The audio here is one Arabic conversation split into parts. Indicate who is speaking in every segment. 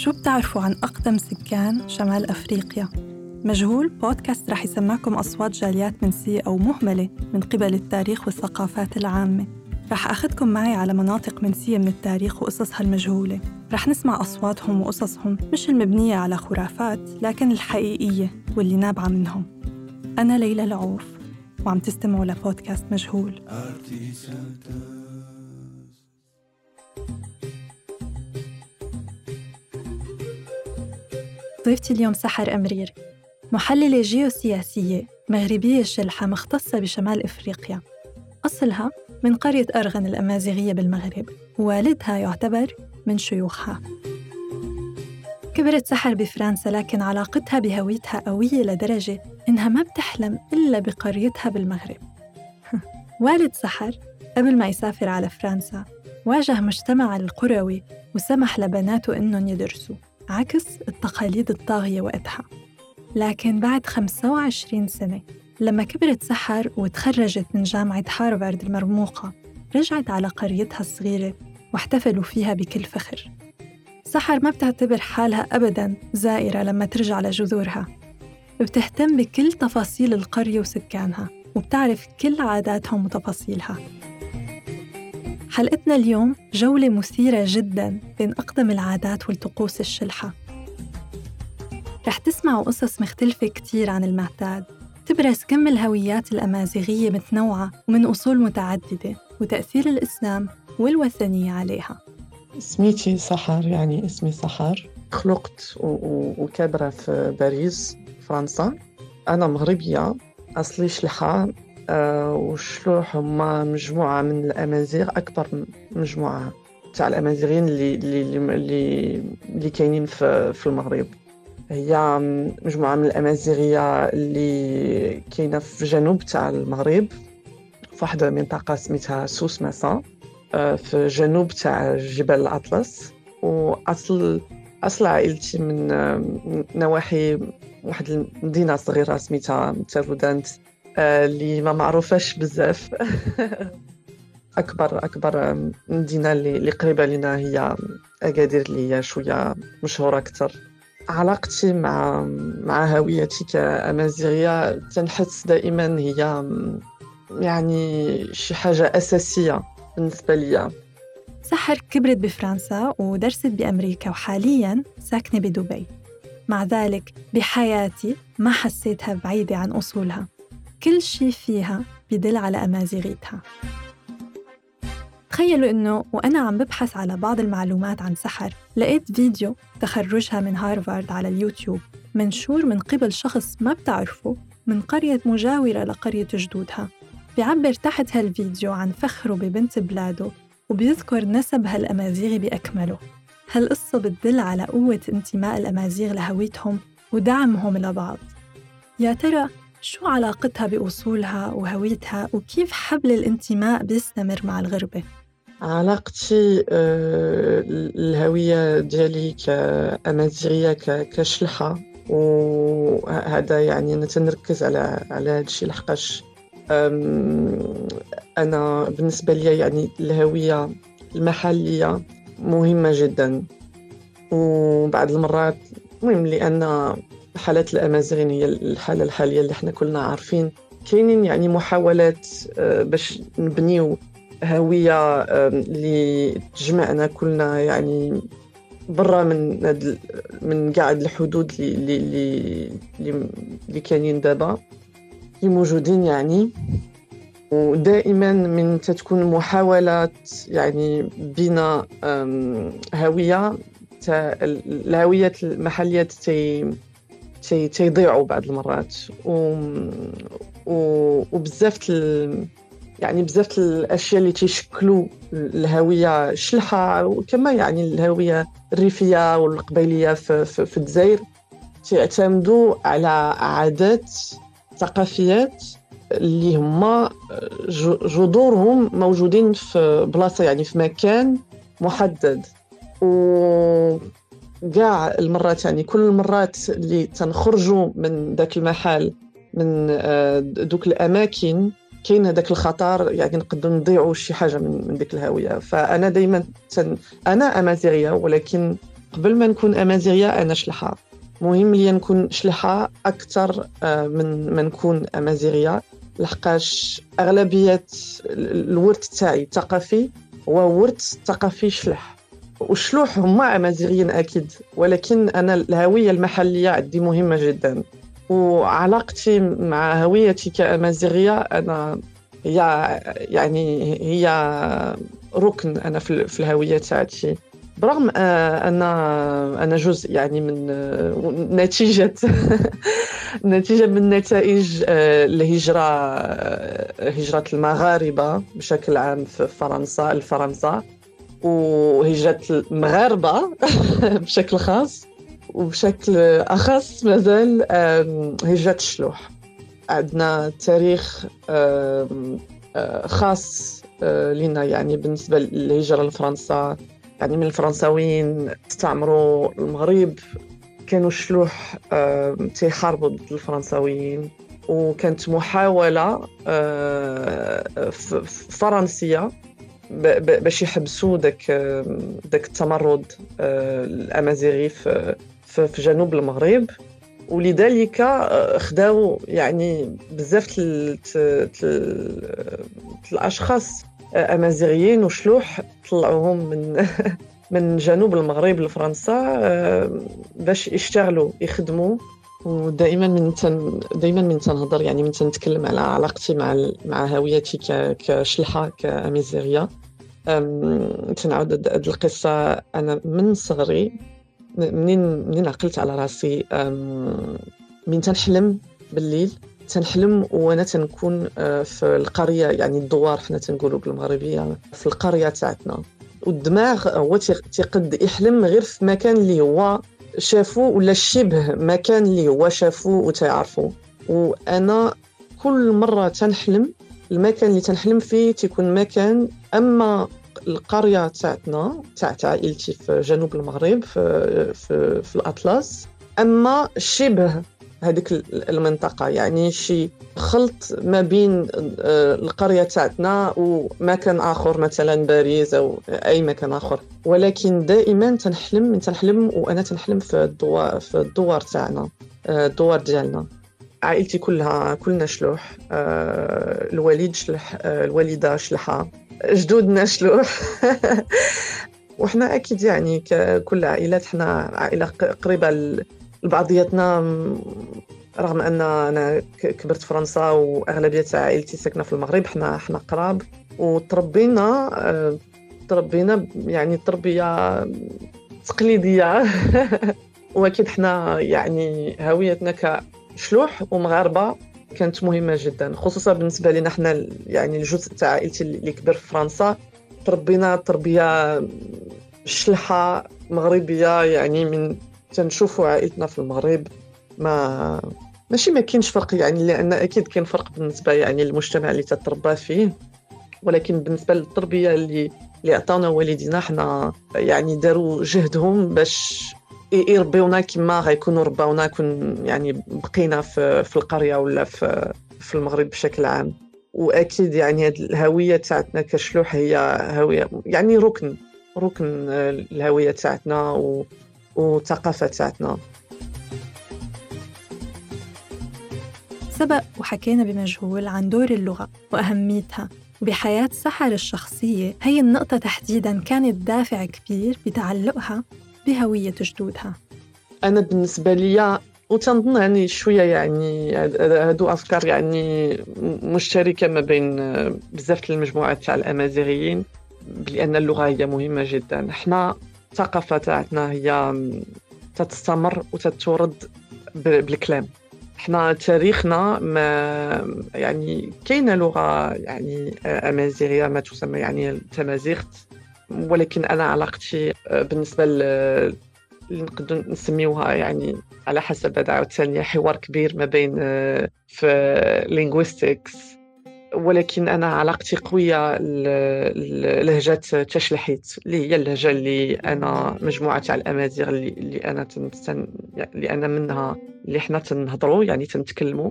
Speaker 1: شو بتعرفوا عن أقدم سكان شمال أفريقيا؟ مجهول بودكاست رح يسمعكم أصوات جاليات منسية أو مهملة من قبل التاريخ والثقافات العامة. رح أخذكم معي على مناطق منسية من التاريخ وقصصها المجهولة رح نسمع أصواتهم وقصصهم مش المبنية على خرافات لكن الحقيقية واللي نابعة منهم. أنا ليلى العوف وعم تستمعوا لبودكاست مجهول. ضيفتي اليوم سحر أمرير محللة جيوسياسية مغربية الشلحة مختصة بشمال إفريقيا. أصلها من قرية أرغن الأمازيغية بالمغرب ووالدها يعتبر من شيوخها. كبرت سحر بفرنسا لكن علاقتها بهويتها قوية لدرجة إنها ما بتحلم إلا بقريتها بالمغرب. والد سحر قبل ما يسافر على فرنسا واجه مجتمع القروي وسمح لبناته إنهم يدرسوا. عكس التقاليد الطاغية وقتها. لكن بعد 25 سنة لما كبرت سحر وتخرجت من جامعة هارفارد المرموقة رجعت على قريتها الصغيرة واحتفلوا فيها بكل فخر. سحر ما بتعتبر حالها أبداً زائرة لما ترجع لجذورها. بتهتم بكل تفاصيل القرية وسكانها وبتعرف كل عاداتهم وتفاصيلها حلقتنا اليوم جولة مثيرة جدا بين أقدم العادات والطقوس الشلحة. رح تسمعوا قصص مختلفة كتير عن المعتاد. تبرز كم الهويات الأمازيغية متنوعة ومن أصول متعددة وتأثير الإسلام والوثنية عليها.
Speaker 2: سميتي سحر يعني اسمي سحر. خلقت وكابرة في باريس فرنسا. أنا مغربية أصلي شلحة. أه وشلوح هما مجموعة من الأمازيغ أكبر مجموعة تاع الأمازيغيين اللي اللي اللي, اللي كاينين في, في المغرب. هي مجموعة من الأمازيغية اللي كاينة في الجنوب تاع المغرب في واحد المنطقة سميتها سوس مسا آه، في جنوب تاع جبال الأطلس. وأصل أصل عائلتي من نواحي واحد المدينة صغيرة سميتها تارودانت آه، اللي ما معروفاش بزاف. أكبر أكبر مدينة اللي قريبة لنا هي أكادير اللي هي شوية مشهورة أكثر. علاقتي مع مع هويتي كأمازيغية تنحس دائما هي يعني شي حاجة أساسية بالنسبة لي
Speaker 1: سحر كبرت بفرنسا ودرست بأمريكا وحالياً ساكنة بدبي. مع ذلك بحياتي ما حسيتها بعيدة عن أصولها. كل شي فيها بدل على أمازيغيتها. تخيلوا إنه وأنا عم ببحث على بعض المعلومات عن سحر لقيت فيديو تخرجها من هارفارد على اليوتيوب منشور من قبل شخص ما بتعرفه من قرية مجاورة لقرية جدودها. بيعبر تحت هالفيديو عن فخره ببنت بلاده وبيذكر نسبها الأمازيغي بأكمله. هالقصة بتدل على قوة انتماء الأمازيغ لهويتهم ودعمهم لبعض. يا ترى شو علاقتها بأصولها وهويتها وكيف حبل الانتماء بيستمر مع الغربة؟
Speaker 2: علاقتي آه، الهوية ديالي كأمازيغية كشلحة وهذا يعني أنا تنركز على على هذا الشيء لحقاش أنا بالنسبة لي يعني الهوية المحلية مهمة جدا وبعض المرات مهم لأن حالات الأمازيغين هي الحالة الحالية اللي إحنا كلنا عارفين. كاينين يعني محاولات آه، باش نبنيو هوية اللي تجمعنا كلنا يعني برا من من قاعد الحدود اللي اللي اللي, كاينين دابا. اللي موجودين يعني. ودائما من تتكون محاولات يعني بناء هوية الهويات المحليات تي تيضيعوا بعض المرات. و وبزاف يعني بزاف الأشياء اللي تيشكلوا الهوية الشلحه وكما يعني الهوية الريفية والقبيلية في, في, في الجزائر تعتمدوا على عادات ثقافيات اللي هما جذورهم موجودين في بلاصة يعني في مكان محدد. و كاع المرات يعني كل المرات اللي تنخرجوا من ذاك المحل من آه، دوك الأماكن كاين هذاك الخطر يعني نقدروا نضيعوا شي حاجة من من ديك الهويه فأنا دائما تن... أنا أمازيغية ولكن قبل ما نكون أمازيغية أنا شلحة. مهم لي نكون شلحة أكثر آه، من ما نكون أمازيغية. لحقاش أغلبية الورث تاعي الثقافي هو ورث ثقافي شلح. والشلوح هما امازيغيين أكيد ولكن أنا الهوية المحلية عندي مهمة جدا. وعلاقتي مع هويتي كامازيغيه أنا هي يعني هي ركن أنا في الهوية تاعتي. برغم آه، ان أنا جزء يعني من آه، نتيجة نتيجة من نتائج آه، الهجرة هجرة المغاربة بشكل عام في فرنسا لفرنسا وهجرة المغاربة بشكل خاص وبشكل أخص مازال هجرة الشلوح. عندنا تاريخ خاص لنا يعني بالنسبة للهجرة لفرنسا يعني من الفرنساويين استعمروا المغرب كانوا الشلوح تيحاربوا ضد الفرنساويين. وكانت محاولة فرنسية باش يحبسوا داك داك التمرد الأمازيغي في في جنوب المغرب. ولذلك خداو يعني بزاف الأشخاص أمازيغيين وشلوح طلعوهم من من جنوب المغرب لفرنسا آه، باش يشتغلوا يخدموا ودائما من تن دائما من تنهضر يعني من تنتكلم على علاقتي مع مع هويتي كشلحة كامازيغيه تنعاود هاد القصة. أنا من صغري منين منين عقلت على راسي؟ من تنحلم بالليل تنحلم وأنا تنكون آه، في القرية يعني الدوار حنا تنقولوا بالمغربية في القرية تاعتنا. والدماغ هو تيقد يحلم غير في مكان اللي هو شافو ولا شبه مكان اللي هو شافو وتعرفو وأنا كل مرة تنحلم المكان اللي تنحلم فيه تيكون مكان أما القرية تاعتنا تاعت عائلتي في جنوب المغرب في في, في الأطلس أما شبه هذيك المنطقة. يعني شي خلط ما بين آه، القرية تاعتنا ومكان آخر مثلا باريس أو أي مكان آخر. ولكن دائما تنحلم تنحلم وأنا تنحلم في الدوار في الدوار تاعنا آه، الدوار ديالنا. عائلتي كلها كلنا شلوح آه، الوالد شلح الوالدة شلحة جدودنا شلوح. وحنا أكيد يعني ككل عائلات حنا عائلة قريبة لبعضياتنا رغم أن أنا كبرت فرنسا وأغلبية عائلتي ساكنة في المغرب حنا حنا قراب. وتربينا آه، تربينا يعني تربية تقليدية. وأكيد حنا يعني هويتنا كشلوح ومغاربة كانت مهمة جدا خصوصا بالنسبة لنا حنا يعني الجزء تاع عائلتي اللي كبر في فرنسا. تربينا تربية شلحة مغربية يعني من تنشوفوا عائلتنا في المغرب. ما ماشي ما كاينش فرق يعني لأن أكيد كاين فرق بالنسبة يعني للمجتمع اللي تتربى فيه. ولكن بالنسبة للتربية اللي اللي عطاونا والدينا حنا يعني داروا جهدهم باش يربيونا كما غيكونوا رباونا كون يعني بقينا في, في القرية ولا في في المغرب بشكل عام. وأكيد يعني هذه الهوية تاعتنا كشلوح هي هوية يعني ركن ركن الهوية تاعتنا. والثقافة تاعتنا
Speaker 1: سبق وحكينا بمجهول عن دور اللغة وأهميتها. وبحياة سحر الشخصية هي النقطة تحديداً كانت دافع كبير بتعلقها بهوية جدودها.
Speaker 2: أنا بالنسبة لي وتنظن يعني شوية يعني هادو أفكار يعني مشتركة ما بين بزاف المجموعات تاع الأمازيغيين بأن اللغة هي مهمة جدا. إحنا الثقافة تاعتنا هي تتستمر وتتورد بالكلام. إحنا تاريخنا ما يعني كاينة لغة يعني أمازيغية ما تسمى يعني التمازيغ ولكن أنا علاقتي بالنسبة اللي نقدر نسميوها يعني على حسب هذا عاوتاني حوار كبير ما بين في لينغويستكس ولكن أنا علاقتي قوية لهجة تشلحيت اللي هي اللهجة اللي أنا مجموعة تاع الأمازيغ اللي, أنا تنستن اللي أنا منها اللي حنا تنهضروا يعني تنتكلموا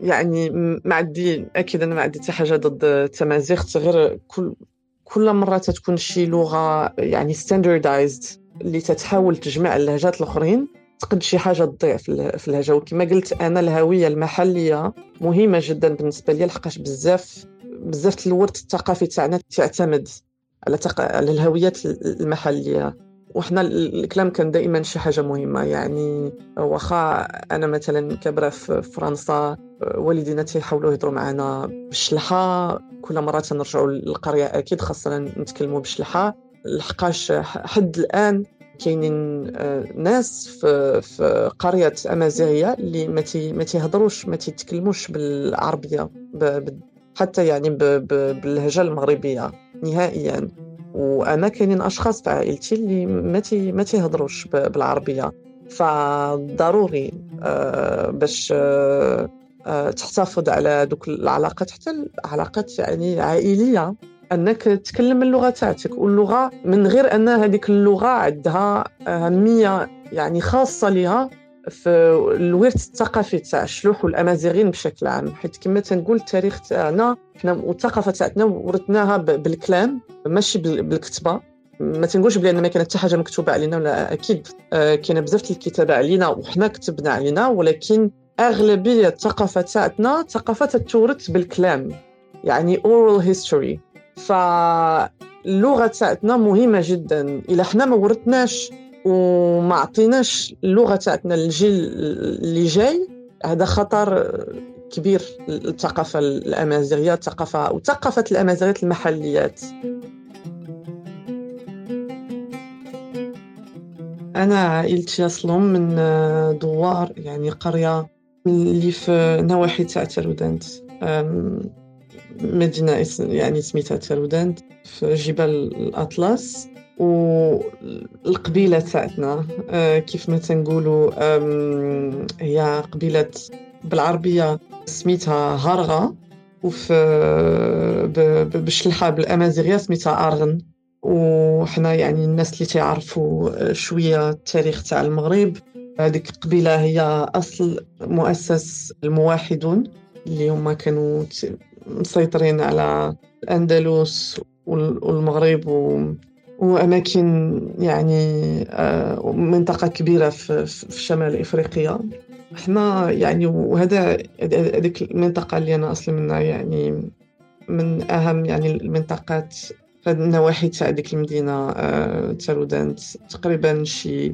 Speaker 2: يعني ما عندي أكيد أنا ما عندي حتى حاجة ضد التمازيغ غير كل كل مرة تتكون شي لغة يعني ستاندردايزد اللي تتحاول تجمع اللهجات الأخرين. تقد شي حاجة تضيع في اللهجه وكما قلت أنا الهوية المحلية مهمة جدا بالنسبة لي لحقاش بزاف بزاف الورث الثقافي تاعنا تعتمد على تق... على الهويات المحلية. وحنا الكلام كان دائما شي حاجة مهمة. يعني واخا أنا مثلا كبرة في فرنسا والدينا تيحاولوا يهضروا معنا بالشلحة. كل مرة تنرجعوا للقرية أكيد خاصنا نتكلموا بالشلحة. لحقاش حد الآن كاينين آه، ناس في في قرية أمازيغية اللي ما تيهضروش ما تيتكلموش بالعربية حتى يعني باللهجة المغربية نهائيا. وأنا كاينين أشخاص في عائلتي اللي ما ما تيهضروش بالعربية. فضروري آه، باش آه، تحتفظ على دوك العلاقات حتى العلاقات يعني عائلية. أنك تتكلم اللغة تاعتك واللغة من غير أن هذيك اللغة عندها أهمية يعني خاصة لها في الورث الثقافي تاع الشلوح والأمازيغيين بشكل عام. حيت كما تنقول التاريخ تاعنا حنا والثقافة تاعتنا ورثناها بالكلام ماشي بالكتابه ما تنقولش بلي ما كانت حتى حاجة مكتوبة علينا ولا أكيد آه، كاينة بزاف الكتابة علينا وحنا كتبنا علينا ولكن أغلبية الثقافة تاعتنا ثقافة تتورث بالكلام. يعني oral history. فاللغة تاعتنا مهمة جدا. إلا حنا ما ورثناش وما عطيناش اللغة تاعتنا للجيل اللي جاي هذا خطر كبير للثقافة الأمازيغية الثقافة وثقافه الامازيغيات المحليات. أنا عائلتي أصلا من دوار يعني قرية اللي في نواحي تاع ترودانت مدينة يعني سميتها ترودانت في جبال الأطلس والقبيلة تاعتنا آه، كيف ما تنقولوا هي قبيلة بالعربية سميتها هارغا وفي بالشلحة بالأمازيغية سميتها أرغن. وحنا يعني الناس اللي تعرفوا شوية التاريخ تاع المغرب هذيك القبيلة هي أصل مؤسس الموحدون اللي هما كانوا مسيطرين على الأندلس والمغرب وأماكن يعني آه، منطقة كبيرة في, في شمال إفريقيا. إحنا يعني وهذا هذيك المنطقة اللي أنا أصلي منها يعني من أهم يعني المنطقات في النواحي تاع ديك المدينة آه، تارودانت تقريبا شي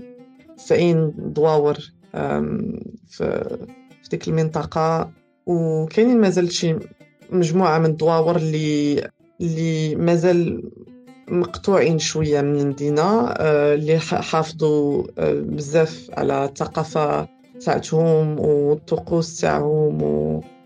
Speaker 2: 90 دواور في ديك المنطقة. وكاينين مازال شي مجموعة من الدواور اللي اللي مازال مقطوعين شوية من المدينة آه، اللي حافظوا آه، بزاف على الثقافة تاعتهم والطقوس تاعهم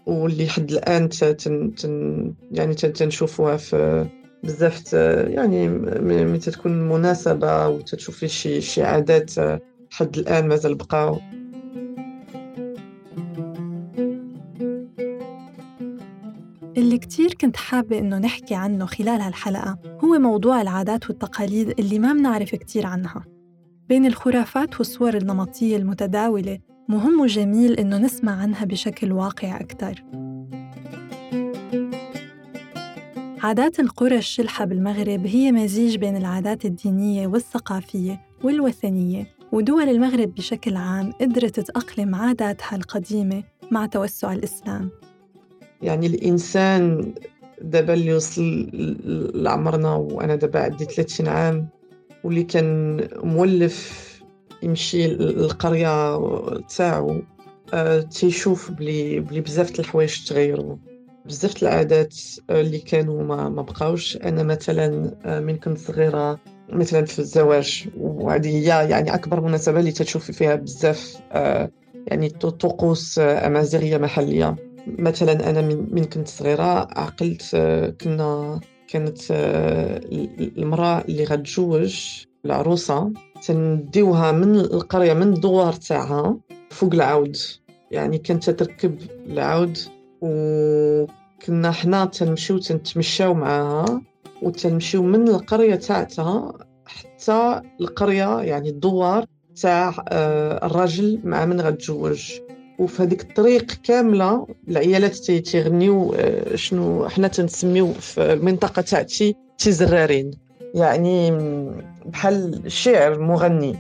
Speaker 2: واللي حد الآن تن تن يعني تنشوفوها في بزاف يعني ملي تكون مناسبة وتشوفي شي شي عادات آه، حد الآن مازال بقاو.
Speaker 1: اللي كتير كنت حابة إنه نحكي عنه خلال هالحلقة. هو موضوع العادات والتقاليد اللي ما منعرف كتير عنها. بين الخرافات والصور النمطية المتداولة مهم وجميل إنه نسمع عنها بشكل واقعي أكتر. عادات القرى الشلحة بالمغرب هي مزيج بين العادات الدينية والثقافية والوثنية ودول المغرب بشكل عام قدرت تأقلم عاداتها القديمة مع توسع الإسلام.
Speaker 2: يعني الإنسان دابا اللي وصل لعمرنا وأنا دابا عندي 30 عام واللي كان مولف يمشي للقرية تاعو أه تيشوف بلي بلي بزاف الحوايج تغيروا بزاف العادات اللي كانوا ما, ما بقاوش. أنا مثلا آه، من كنت صغيرة مثلا في الزواج وهذه هي يعني أكبر مناسبة اللي تشوفي فيها بزاف يعني طقوس امازيغيه محليه مثلا أنا من كنت صغيرة عقلت آه، كنا كانت آه، المرأة اللي غتجوج العروسة تنديوها من القرية من الدوار تاعها فوق العود. يعني كانت تركب العود وكنا حنا تنمشيو تنتمشاو معاها وتنمشيو من القرية تاعتها حتى القرية يعني الدوار تاع آه، الراجل مع من غتجوج وفي هذيك الطريق كاملة العيالات تيغنيو آه، شنو حنا تنسميو في المنطقة تاعتي تيزرارين. يعني بحال شعر مغني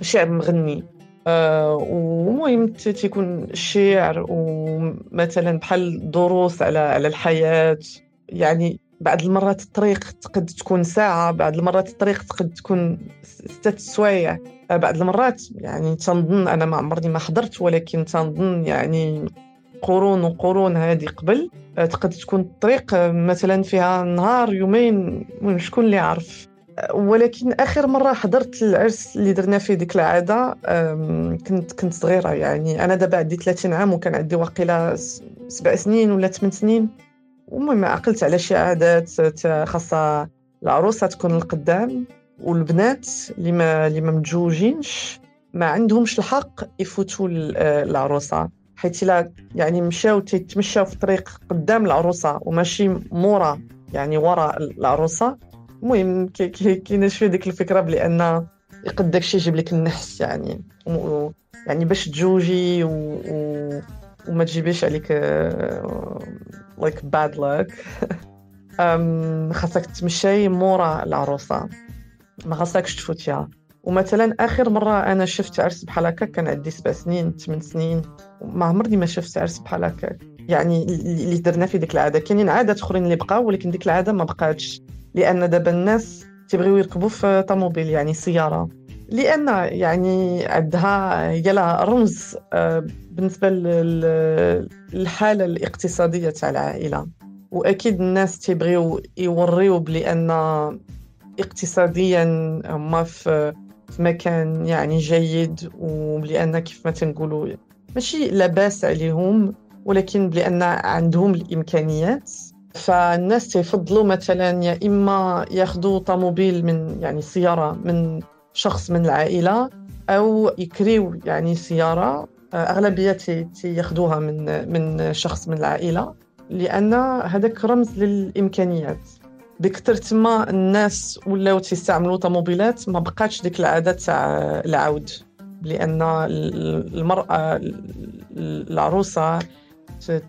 Speaker 2: شعر مغني آه ومهم تيكون الشعر ومثلا بحال دروس على على الحياة يعني بعض المرات الطريق تقد تكون ساعة بعض المرات الطريق تقد تكون ستة سوايع. بعض المرات يعني تنظن أنا ما عمرني ما حضرت ولكن تنظن يعني قرون وقرون هذه قبل. تقد تكون الطريق مثلا فيها نهار يومين شكون اللي عارف ولكن آخر مرة حضرت العرس اللي درنا فيه ديك العادة كنت كنت صغيرة يعني. أنا دابا عندي 30 عام وكان عندي واقيلا سبع سنين ولا ثمان سنين. المهم عقلت على شي عادات خاصة العروسة تكون القدام والبنات اللي ما اللي ما متزوجينش ما عندهمش الحق يفوتوا العروسة. حيت لا يعني مشاو تيتمشاو في الطريق قدام العروسة وماشي مورا يعني وراء العروسة المهم كاينة شوية ديك الفكرة بان يقد داكشي يجيب لك النحس يعني. و... يعني باش تجوجي و... و... وما تجيبيش عليك like bad luck خاصك تمشي مورا العروسة. ما خاصكش تفوتيها. ومثلا آخر مرة أنا شفت عرس بحال هكا كان عندي سبع سنين ثمان سنين. ما عمرني ما شفت عرس بحال هكا يعني اللي درنا في ديك العادة. كاينين عادات آخرين اللي بقاو ولكن ديك العادة ما بقاتش. لأن دابا الناس تيبغيو يركبوا في طوموبيل يعني سيارة. لأن يعني عندها هي رمز آه، بالنسبة للحاله الاقتصادية تاع العائلة. وأكيد الناس تيبغيو يوريو بلان اقتصاديا هما في مكان يعني جيد وبلأن كيف ما تنقولوا ماشي لاباس عليهم ولكن بلأن عندهم الإمكانيات. فالناس تيفضلوا مثلا يا إما ياخذوا طوموبيل من يعني سيارة من شخص من العائلة أو يكريو يعني سيارة أغلبية تياخذوها من من شخص من العائلة لأن هذاك رمز للإمكانيات. بكثر تما الناس ولاو تيستعملوا طوموبيلات ما بقاتش ديك العادة تاع العود لأن المرأة العروسة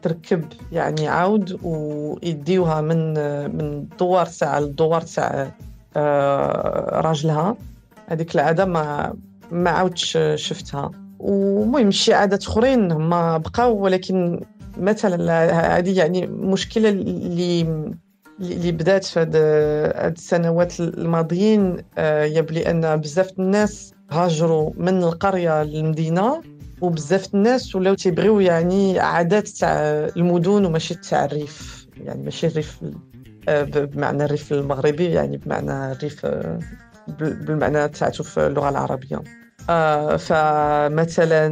Speaker 2: تركب يعني عود ويديوها من من الدوار تاع الدوار تاع آه، راجلها. هذيك العادة ما ما عاودش شفتها. ومهم شي عادات أخرين هما بقاو ولكن مثلا هذه يعني مشكلة اللي اللي بدات في هاد السنوات الماضيين آه، بلي أن بزاف الناس هاجروا من القرية للمدينة وبزاف الناس ولاو تيبغيو يعني عادات تاع المدن وماشي تاع الريف يعني ماشي الريف آه، بمعنى الريف المغربي يعني بمعنى الريف آه، بالمعنى تاعته في اللغة العربية. آه فمثلا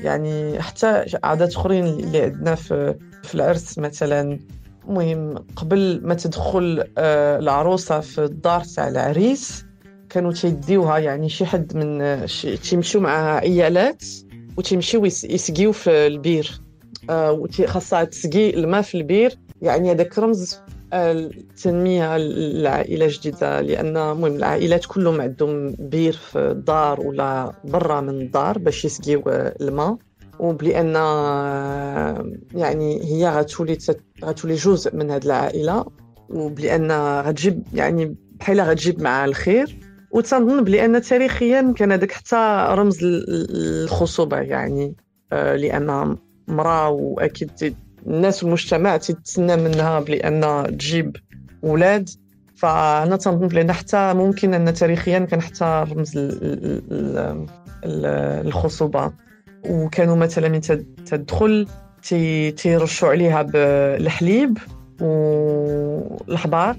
Speaker 2: يعني حتى عادات أخرين اللي عندنا في في العرس مثلا المهم قبل ما تدخل آه العروسة في الدار تاع العريس كانوا تيديوها يعني شي حد من تيمشيو مع عيالات وتيمشيو يسقيو في البير. آه خاصها تسقي الماء في البير. يعني هذاك رمز التنمية العائله الجديده لأن المهم العائلات كلهم عندهم بير في الدار ولا برا من الدار باش يسقيو الماء. وبلأن يعني هي غتولي غتولي جزء من هذه العائلة. وبلأن غتجيب يعني بحال غتجيب مع الخير. وتنظن بلأن تاريخيا كان هذاك حتى رمز الخصوبه يعني آه، لأن مراه وأكيد الناس والمجتمع تتسنى منها بان تجيب ولاد. فأنا تنظن بان حتى ممكن أن تاريخيا كان حتى رمز الخصوبة. وكانوا مثلا من تدخل تيرشوا عليها بالحليب والحباق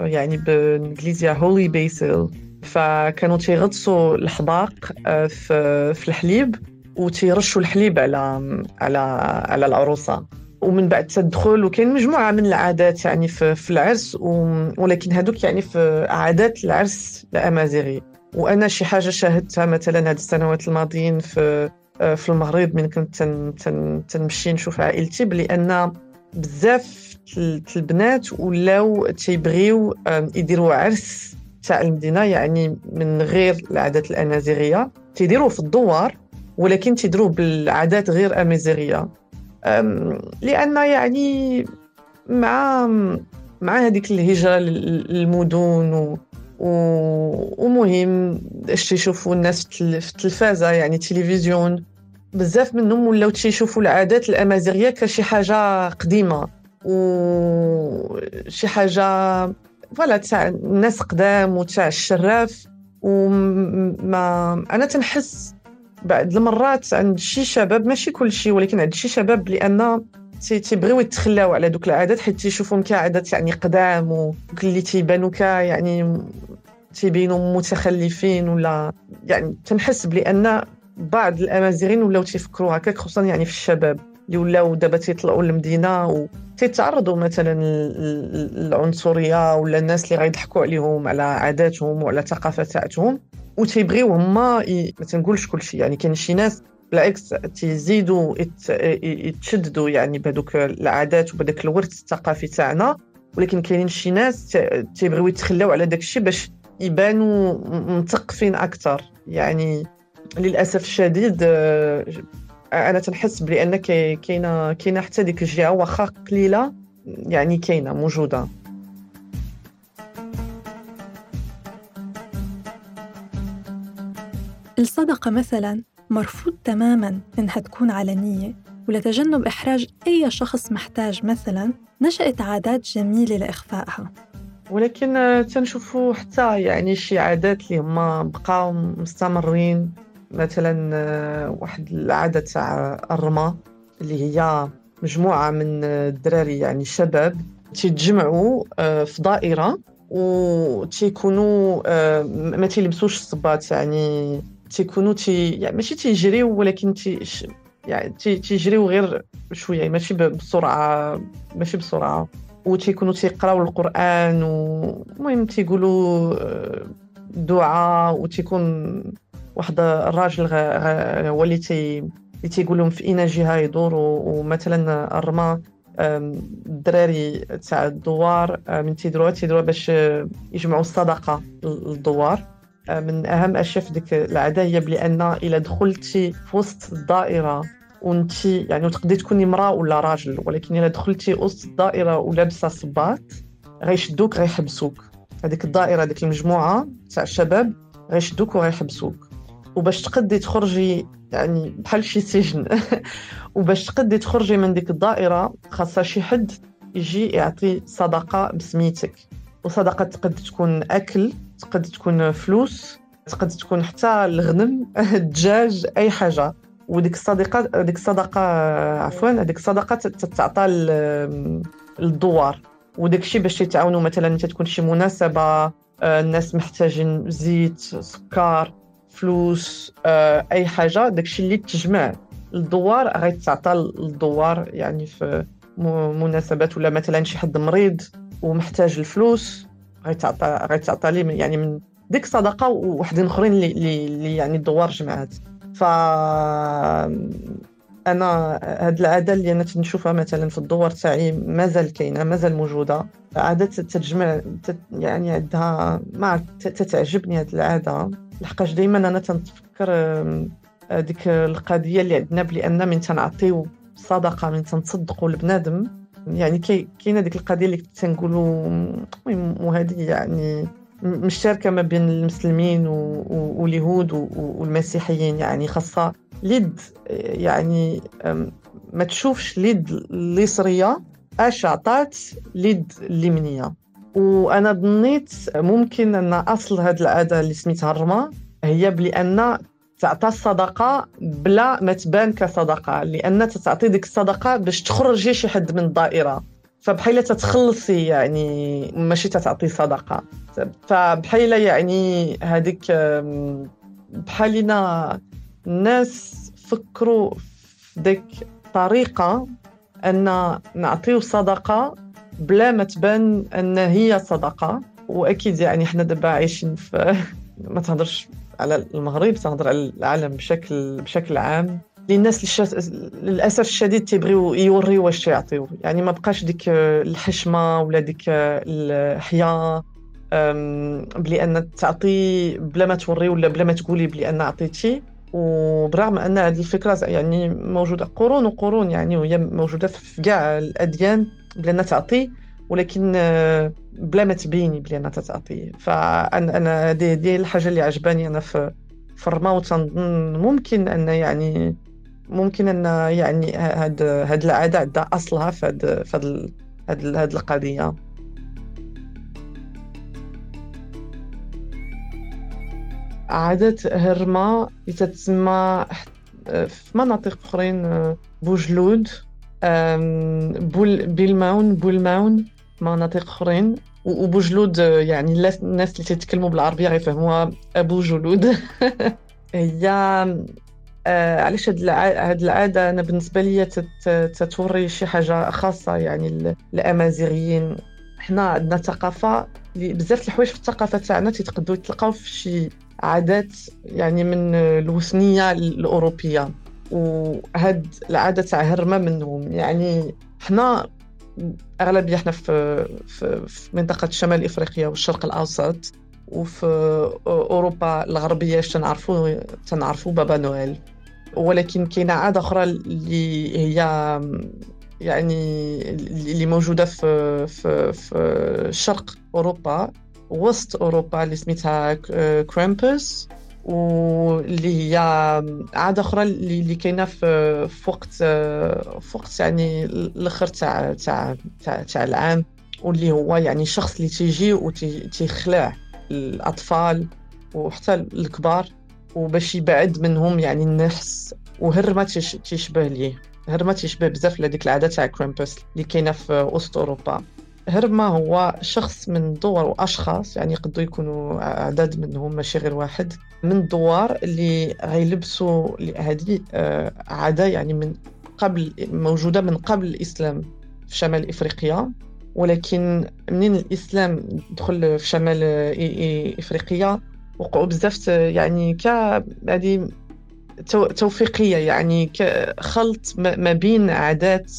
Speaker 2: يعني بالإنجليزية هولي بيسل فكانوا تيغطسوا الحباق آه، في الحليب وتيرشوا الحليب على على على العروسة. ومن بعد تدخل وكاين مجموعة من العادات يعني في, العرس ولكن هذوك يعني في عادات العرس الامازيغي وأنا شي حاجة شاهدتها مثلا هذه السنوات الماضيين في في المغرب من كنت تن تن تنمشي نشوف عائلتي بلان بزاف البنات ولاو تيبغيو يديروا عرس تاع المدينة يعني من غير العادات الأمازيغية. تيديروه في الدوار ولكن تيديروه بالعادات غير أمازيغية. لأن يعني مع مع هذيك الهجرة للمدن ومهم اش تيشوفوا الناس في التلفازة يعني التلفزيون. بزاف منهم ولاو تيشوفوا العادات الأمازيغية كشي حاجة قديمة. وشي حاجة voilà تاع الناس قدام وتاع الشراف. وما أنا تنحس بعض المرات عند شي شباب ماشي كل شيء ولكن عند شي شباب لأن تيبغيو يتخلاو على دوك العادات حيت تيشوفهم كعادات يعني قدام ودوك اللي تيبانو يعني تيبينوا متخلفين ولا يعني تنحس بان بعض الأمازيغيين ولاو تيفكروا هكاك خصوصا يعني في الشباب اللي ولاو دابا تيطلعوا للمدينة وتيتعرضوا مثلا للعنصرية ولا الناس اللي غيضحكوا عليهم على عاداتهم وعلى الثقافه تاعتهم وتيبغيو هما ما تنقولش كل شيء يعني كاين شي ناس بالعكس تيزيدوا يتشددوا يعني بهذوك العادات وبهذاك الورث الثقافي تاعنا ولكن كاينين شي ناس تيبغيو يتخلاو على داك الشيء باش يبانوا مثقفين أكثر يعني للأسف الشديد آه، أنا تنحس بان كاينة كاينة حتى ديك الجهة واخا قليلة يعني كاينة موجودة.
Speaker 1: الصدقة مثلا مرفوض تماما إنها تكون علنية ولتجنب إحراج أي شخص محتاج مثلا نشأت عادات جميلة لإخفائها.
Speaker 2: ولكن تنشوفوا حتى يعني شي عادات اللي هما بقاو مستمرين مثلا آه، واحد العادة تاع الرمى اللي هي مجموعة من الدراري يعني شباب تيتجمعوا آه، في دائرة وتيكونوا آه، ما تيلبسوش الصباط يعني تيكونوا تي يعني ماشي تيجريو ولكن تي يعني تيجريو غير شوية يعني ماشي بسرعة ماشي بسرعة. وتيكونوا تيقراو القرآن ومهم تيقولوا دعاء وتيكون واحد الراجل هو اللي تي اللي تيقول لهم في اين جهة يدوروا ومثلا الرما الدراري تاع الدوار من تيدروها تيدروها باش يجمعوا الصدقة للدوار. من أهم الاشياء في ديك العادة هي بان إلا دخلتي في وسط الدائرة وأنت يعني تقدري تكوني امرأة ولا راجل ولكن إلا دخلتي وسط الدائرة ولابسة صباط غيشدوك غيحبسوك هذيك الدائرة هذيك المجموعة تاع الشباب غيشدوك وغيحبسوك. وباش تقدي تخرجي يعني بحال شي سجن. وباش تقدي تخرجي من ديك الدائرة خاصها شي حد يجي يعطي صدقة بسميتك. وصدقة تقد تكون أكل تقد تكون فلوس تقد تكون حتى الغنم الدجاج أي حاجة. وديك الصدقة ديك الصدقة عفوا هذيك الصدقة تتعطى للدوار. وداك الشيء باش يتعاونوا مثلا تكون شي مناسبة آه، الناس محتاجين زيت سكر فلوس آه، أي حاجة. داكشي اللي تجمع الدوار غيتعطى للدوار يعني في مناسبات. ولا مثلا شي حد مريض ومحتاج الفلوس غيتعطى غيتعطى ليه يعني من ديك صدقه وواحدين أخرين اللي, اللي يعني الدوار جمعات. ف أنا هاد العادة اللي أنا تنشوفها مثلا في الدور تاعي مازال كاينة مازال موجودة. عادة تتجمع يعني عندها ما تتعجبني هاد العادة. لحقاش دائما أنا تنتفكر ديك القضية اللي عندنا بان من تنعطيو صدقه من تنتصدقوا لبنادم يعني كاينة ديك القضية اللي تنقولوا المهم وهذه يعني مشتركة ما بين المسلمين واليهود والمسيحيين. يعني خاصة ليد يعني ما تشوفش ليد اليسرية اش عطات ليد اليمنيه وأنا ظنيت ممكن أن أصل هذه العاده اللي سميتها الرما هي بان تعطى الصدقة بلا ما تبان كصدقة لأن تعطي ديك الصدقة باش تخرجي شي حد من الدائرة. فبحيله تتخلصي يعني ماشي تتعطي صدقة. فبحيل يعني هذيك بحالنا الناس فكروا في ديك الطريقة أن نعطيو صدقة بلا ما تبان أن هي صدقة. وأكيد يعني حنا دابا عايشين في ما تهضرش على المغرب تهضر على العالم بشكل بشكل عام. للناس للأسف الشديد تيبغيو يوريو واش يعطيو. يعني ما بقاش ديك الحشمة ولا ديك الحياة بلي أن تعطي بلا ما توري ولا بلا ما تقولي بلي أن عطيتي. وبرغم أن هذه الفكرة يعني موجودة قرون وقرون يعني وهي موجودة في كاع الأديان بلي تعطي. ولكن بلا ما تبيني بلي أنا تتعطي. فانا أنا دي, دي الحاجة اللي عجباني أنا في في الرما وتنظن ممكن أن يعني ممكن أن يعني هاد هاد العادة عندها أصلها في هاد في هاد, هاد, هاد القضية. عادة هرما تتسمى في مناطق أخرين بوجلود بول بيلماون بولماون. مناطق أخرين وبوجلود يعني الناس اللي تتكلموا بالعربية غيفهموها أبو جلود. هي آه علاش هاد العادة؟ أنا بالنسبة لي تتوري شي حاجة خاصة يعني الأمازيغيين. حنا عندنا ثقافة بزاف الحوايج في الثقافة تاعنا تيتقدروا يتلقاو في شي عادات يعني من الوثنية الأوروبية. وهاد العادة تاع هرمة منهم. يعني حنا أغلبية حنا في, في, في منطقة شمال إفريقيا والشرق الأوسط وفي أوروبا الغربية تنعرفوا تنعرفوا بابا نويل. ولكن كاينة عادة أخرى اللي هي يعني اللي موجودة في في في شرق أوروبا وسط أوروبا اللي سميتها كرامبوس واللي هي عادة أخرى اللي كاينة في وقت في وقت يعني الآخر تاع تاع تاع العام واللي هو يعني شخص اللي تيجي وتيخلع الأطفال وحتى الكبار وباش يبعد منهم يعني النحس. وهر تيشبه ليه. هر تيشبه بزاف لهذيك العادة تاع كرامبوس اللي كاينة في وسط أوروبا. هرما هو شخص من الدول وأشخاص يعني يقدروا يكونوا أعداد منهم ماشي غير واحد. من الدوار اللي غيلبسوا هذه آه، عادة يعني من قبل موجودة من قبل الإسلام في شمال إفريقيا. ولكن منين الإسلام دخل في شمال إفريقيا؟ وقعوا بزاف يعني ك هذه توفيقية يعني خلط ما بين عادات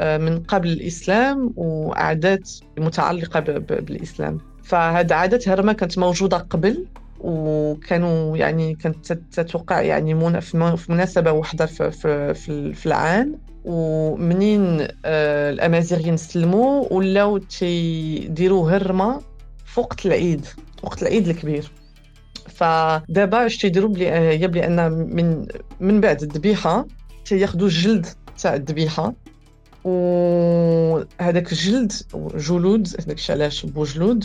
Speaker 2: آه، من قبل الإسلام وعادات متعلقة بالإسلام. فهاد عادات هرمه كانت موجودة قبل. وكانوا يعني كانت تتوقع يعني في مناسبة واحدة في, في, في العام. ومنين آه، الأمازيغيين سلموا ولاو تيديروا هرمة وقت العيد وقت العيد الكبير. فدابا اش تيديروا بلي آه، هي بلي أن من من بعد الذبيحة تياخذوا الجلد تاع الذبيحة. وهذاك الجلد جلود هذاك علاش بوجلود؟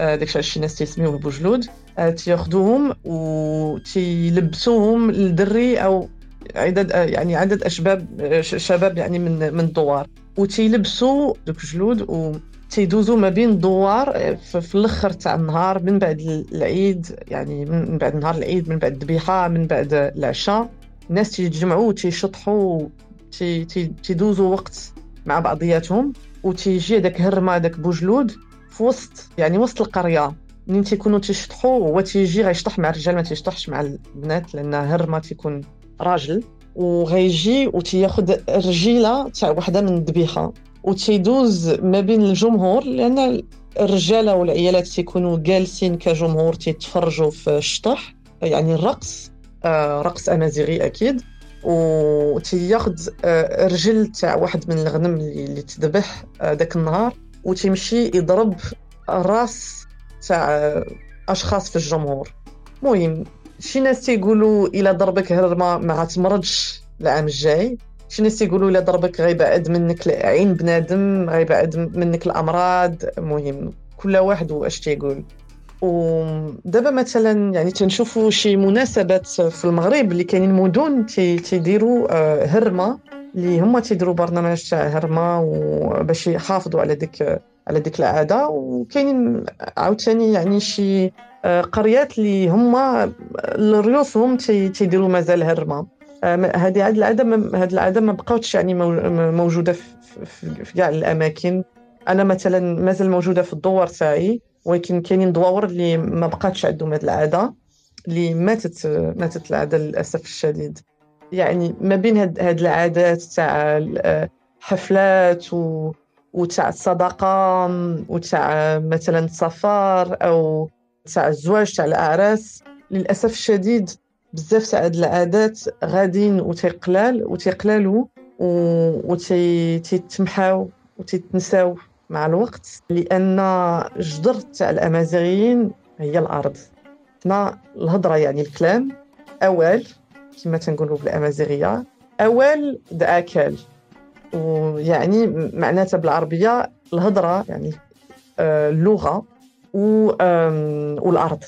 Speaker 2: آه، داك الشيء شي ناس تيسميوه بوجلود. تياخذوهم وتيلبسوهم للدري أو عدد يعني عدد الشباب شباب يعني من من الدوار. وتيلبسوا دوك الجلود و تيدوزوا ما بين دوار في الأخر تاع النهار من بعد العيد يعني من بعد نهار العيد من بعد الذبيحة من بعد العشاء. الناس تيتجمعوا وتيشطحوا تيدوزوا وقت مع بعضياتهم. وتيجي هذاك هرمة هذاك بوجلود في وسط يعني وسط القرية. منين تيكونوا تيشطحوا هو تيجي غيشطح مع الرجال ما تيشطحش مع البنات لأن هرمه تيكون راجل. وغيجي وتياخذ رجيلة تاع وحدة من الذبيحه وتيدوز ما بين الجمهور لأن الرجاله والعيالات تيكونوا جالسين كجمهور تيتفرجوا في الشطح يعني الرقص آه رقص أمازيغي أكيد. وتياخذ آه رجل تاع واحد من الغنم اللي تذبح آه ذاك النهار. وتيمشي يضرب راس تاع اشخاص في الجمهور. المهم شي ناس تيقولوا الا ضربك هرمة ما غتمرضش العام الجاي. شي ناس تيقولوا الا ضربك غيبعد منك عين بنادم غيبعد منك الامراض مهم كل واحد واش تيقول. ودابا مثلا يعني تنشوفوا شي مناسبات في المغرب اللي كاينين مدن تيديروا آه، هرمة اللي هما تيديروا برنامج تاع هرمة وباش يحافظوا على ديك على ديك العادة وكاينين عاوتاني يعني شي آه، قريات اللي هما ريوسهم تيديروا مازال هرمة. آه، هذه هذه العادة هذه العادة ما بقاوش يعني موجودة في كاع الأماكن. أنا مثلا مازال موجودة في الدوار تاعي ولكن كاينين دواور اللي ما بقاتش عندهم هذه العادة اللي ماتت ماتت العادة للأسف الشديد. يعني ما بين هاد العادات تاع الحفلات و وتاع الصداقه وتاع مثلا السفر أو تاع الزواج تاع الأعراس. للأسف الشديد بزاف تاع هاد العادات غادين وتيقلال وتيقلالوا وتيتمحاو وتيتنساو مع الوقت. لأن جدر تاع الأمازيغيين هي الأرض. حنا الهضرة يعني الكلام. اوال كما تنقولوا بالأمازيغية اوال داكل ويعني معناتها بالعربية الهضرة يعني آه، اللغة والأرض.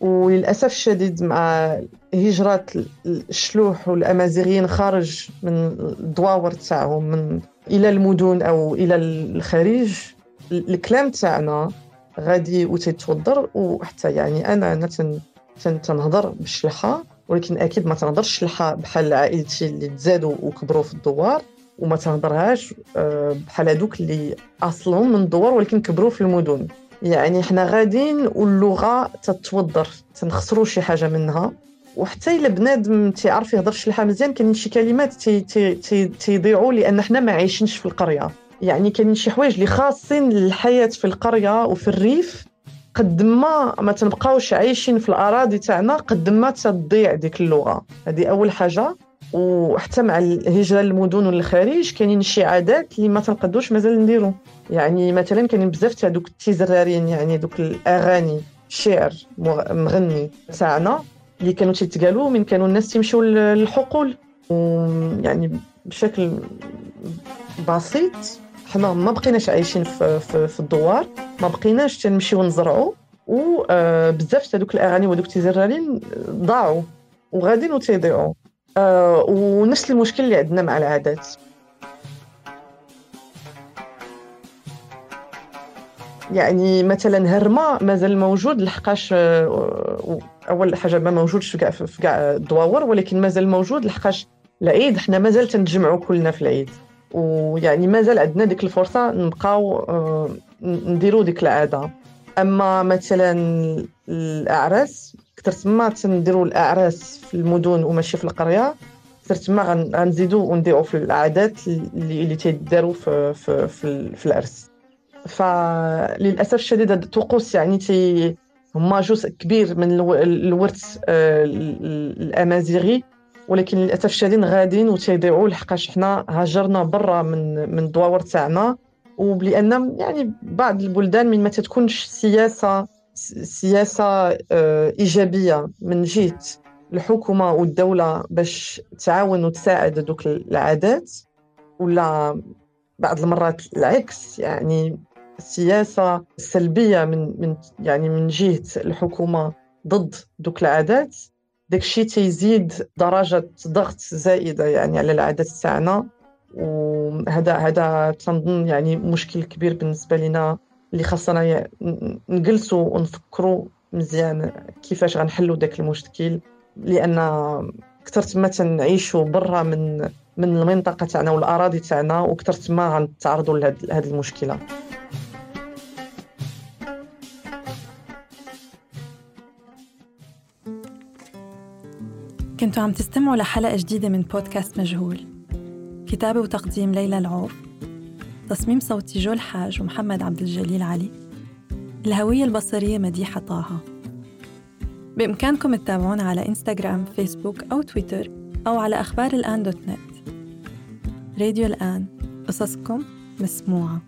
Speaker 2: وللأسف الشديد مع هجرة الشلوح والأمازيغيين خارج من الدواور تاعهم من إلى المدن أو إلى الخارج الكلام تاعنا غادي وتتوضر. وحتى يعني أنا أنا تن تنهضر بالشلحة ولكن أكيد ما تنهضرش الشلحة بحال عائلتي اللي تزادوا وكبروا في الدوار. وما تنهضرهاش آه، بحال هذوك اللي اصلهم من الدوار ولكن كبروا في المدن. يعني حنا غاديين واللغة تتوضر تنخسروا شي حاجة منها. وحتى إلا بنادم تيعرف يهضر شي حاجة مزيان كاين شي كلمات تيضيعوا لأن حنا ما عايشينش في القرية. يعني كاين شي حوايج اللي خاصين للحياة في القرية وفي الريف قد ما ما تنبقاوش عايشين في الأراضي تاعنا قد ما تضيع ديك اللغة. هذه أول حاجة. وحتى مع الهجرة للمدن والخارج كاينين شي عادات اللي ما تنقدوش مازال نديرو. يعني مثلا كاينين بزاف تاع دوك التيزرارين يعني دوك الأغاني الشعر مغني تاعنا اللي كانوا تيتقالوا من كانوا الناس تيمشيو للحقول. ويعني بشكل بسيط حنا ما بقيناش عايشين في, في, في الدوار ما بقيناش تنمشيو نزرعوا وبزاف تاع دوك الأغاني ودوك التيزرارين ضاعوا وغاديين وتيضيعوا آه ونفس المشكل اللي عندنا مع العادات. يعني مثلا هرما مازال موجود لحقاش آه، أول حاجة ما موجودش في كاع في كاع الدواور ولكن مازال موجود لحقاش العيد حنا مازال تنتجمعوا كلنا في العيد. ويعني مازال عندنا ديك الفرصة نبقاو آه، نديروا ديك العادة. أما مثلا الأعراس كثر تما تنديروا الأعراس في المدن وماشي في القرية كثر تما غنزيدوا ونضيعوا في العادات اللي اللي تيداروا في في في, في العرس فللأسف الشديد هاد الطقوس يعني تي هما جزء كبير من الورث آه، الأمازيغي. ولكن للأسف الشديد غاديين وتيضيعوا لحقاش حنا هاجرنا برا من من الدواور تاعنا. ولان يعني بعض البلدان من ما تتكونش سياسة سياسة آه، إيجابية من جهة الحكومة والدولة باش تعاون وتساعد دوك العادات ولا بعض المرات العكس؟ يعني سياسه سلبيه من من يعني من جهة الحكومة ضد دوك العادات داك الشيء تيزيد درجة ضغط زائده يعني على العادات تاعنا وهذا هذا تنظن يعني مشكل كبير بالنسبة لنا اللي خاصنا نجلسوا ونفكروا مزيان كيفاش غنحلوا داك المشكل لأن كثر ما تنعيشوا برا من من المنطقة تاعنا والأراضي تاعنا وكثر ما غنتعرضوا لهذه المشكلة.
Speaker 1: كنتوا عم تستمعوا لحلقة جديدة من بودكاست مجهول. كتابة وتقديم ليلى العوف. تصميم صوتي جو الحاج ومحمد عبد الجليل علي. الهوية البصرية مديحة طه. بإمكانكم تتابعونا على إنستغرام فيسبوك أو تويتر أو على أخبار الآن دوت نت. راديو الآن قصصكم مسموعة.